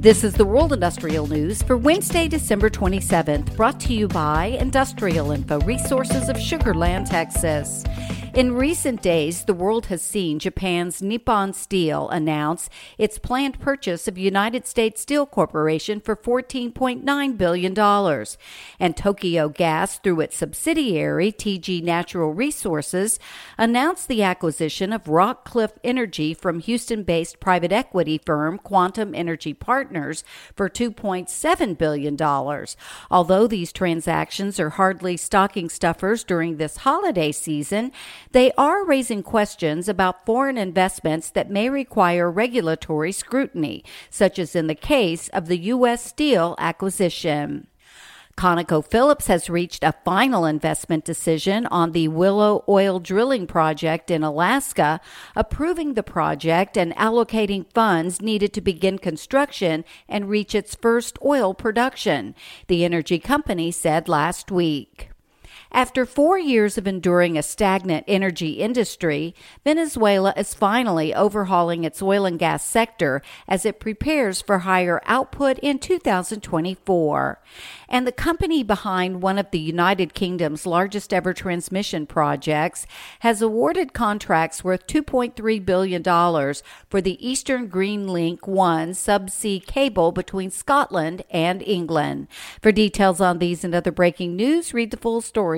This is the World Industrial News for Wednesday, December 27th, brought to you by Industrial Info Resources of Sugar Land, Texas. In recent days, the world has seen Japan's Nippon Steel announce its planned purchase of United States Steel Corporation for $14.9 billion. And Tokyo Gas, through its subsidiary TG Natural Resources, announced the acquisition of Rockcliff Energy from Houston based private equity firm Quantum Energy Partners for $2.7 billion. Although these transactions are hardly stocking stuffers during this holiday season, they are raising questions about foreign investments that may require regulatory scrutiny, such as in the case of the U.S. Steel acquisition. ConocoPhillips has reached a final investment decision on the Willow Oil Drilling Project in Alaska, approving the project and allocating funds needed to begin construction and reach its first oil production, the energy company said last week. After four years of enduring a stagnant energy industry, Venezuela is finally overhauling its oil and gas sector as it prepares for higher output in 2024. And the company behind one of the United Kingdom's largest ever transmission projects has awarded contracts worth $2.3 billion for the Eastern Green Link 1 subsea cable between Scotland and England. For details on these and other breaking news, read the full story